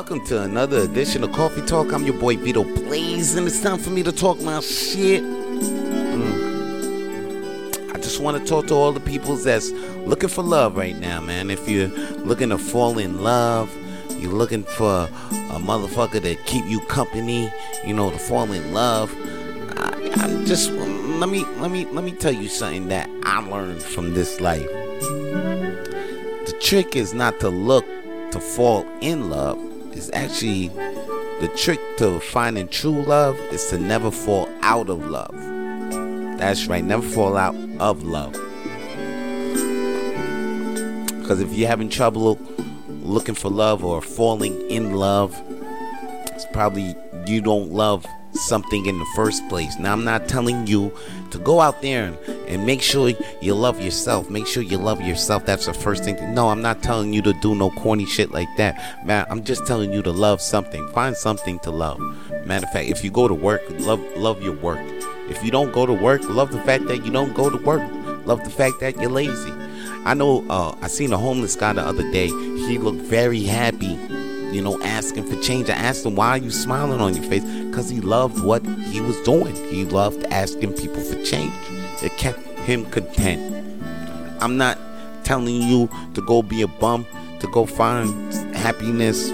welcome to another edition of Coffee Tawlk. I'm your boy Vito Blaze, and it's time for me to talk my shit. Mm. I just want to talk to all the people that's looking for love right now, man. If you're looking to fall in love, you're looking for a motherfucker to keep you company, you know, to fall in love. I, I'm just let me let me let me tell you something that I learned from this life. The trick is not to look to fall in love is actually the trick to finding true love is to never fall out of love. That's right, never fall out of love. Because if you're having trouble looking for love or falling in love, it's probably you don't love something in the first place. Now, I'm not telling you to go out there and, and make sure you love yourself. Make sure you love yourself. That's the first thing. No, I'm not telling you to do no corny shit like that. Man, I'm just telling you to love something. Find something to love. Matter of fact, if you go to work, love love your work. If you don't go to work, love the fact that you don't go to work. Love the fact that you're lazy. I know uh, I seen a homeless guy the other day. He looked very happy you know, asking for change. I asked him, why are you smiling on your face? Because he loved what he was doing. He loved asking people for change. It kept him content. I'm not telling you to go be a bum, to go find happiness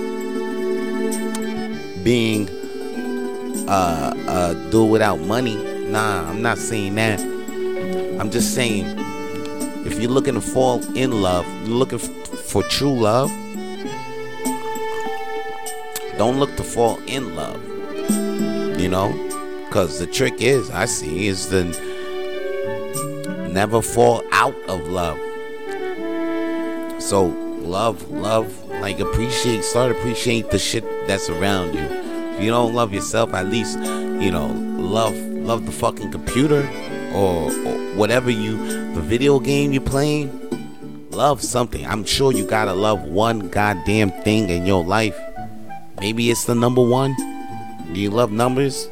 being uh, uh, do without money. Nah, I'm not saying that. I'm just saying if you're looking to fall in love, you're looking for true love, don't look to fall in love. You know? Because the trick is, I see, is to never fall out of love. So, love, love, like appreciate, start appreciate the shit that's around you. If you don't love yourself, at least, you know, love, love the fucking computer or, or whatever you, the video game you're playing. Love something. I'm sure you gotta love one goddamn thing in your life Maybe it's the number one. Do you love numbers?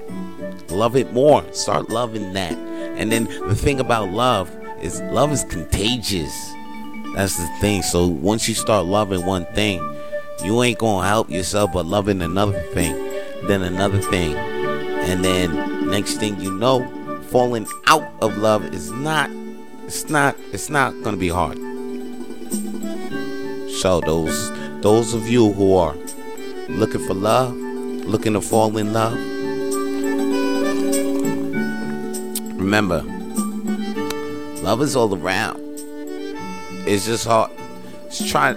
Love it more. Start loving that. And then the thing about love is love is contagious. That's the thing. So once you start loving one thing, you ain't gonna help yourself but loving another thing, then another thing. And then next thing you know, falling out of love is not it's not it's not gonna be hard. So those those of you who are looking for love, looking to fall in love. Remember, love is all around. It's just hard. It's try.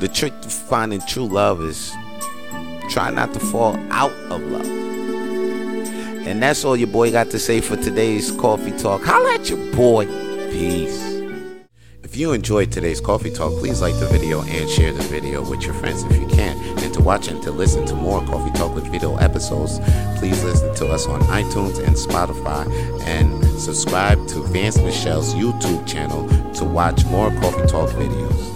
The trick to finding true love is try not to fall out of love. And that's all your boy got to say for today's coffee talk. Holla at your boy. Peace. If you enjoyed today's coffee talk, please like the video and share the video with your friends if you can. And to watch and to listen to more Coffee Tawlk with Vito episodes, please listen to us on iTunes and Spotify and subscribe to Vance Michelle's YouTube channel to watch more Coffee Tawlk videos.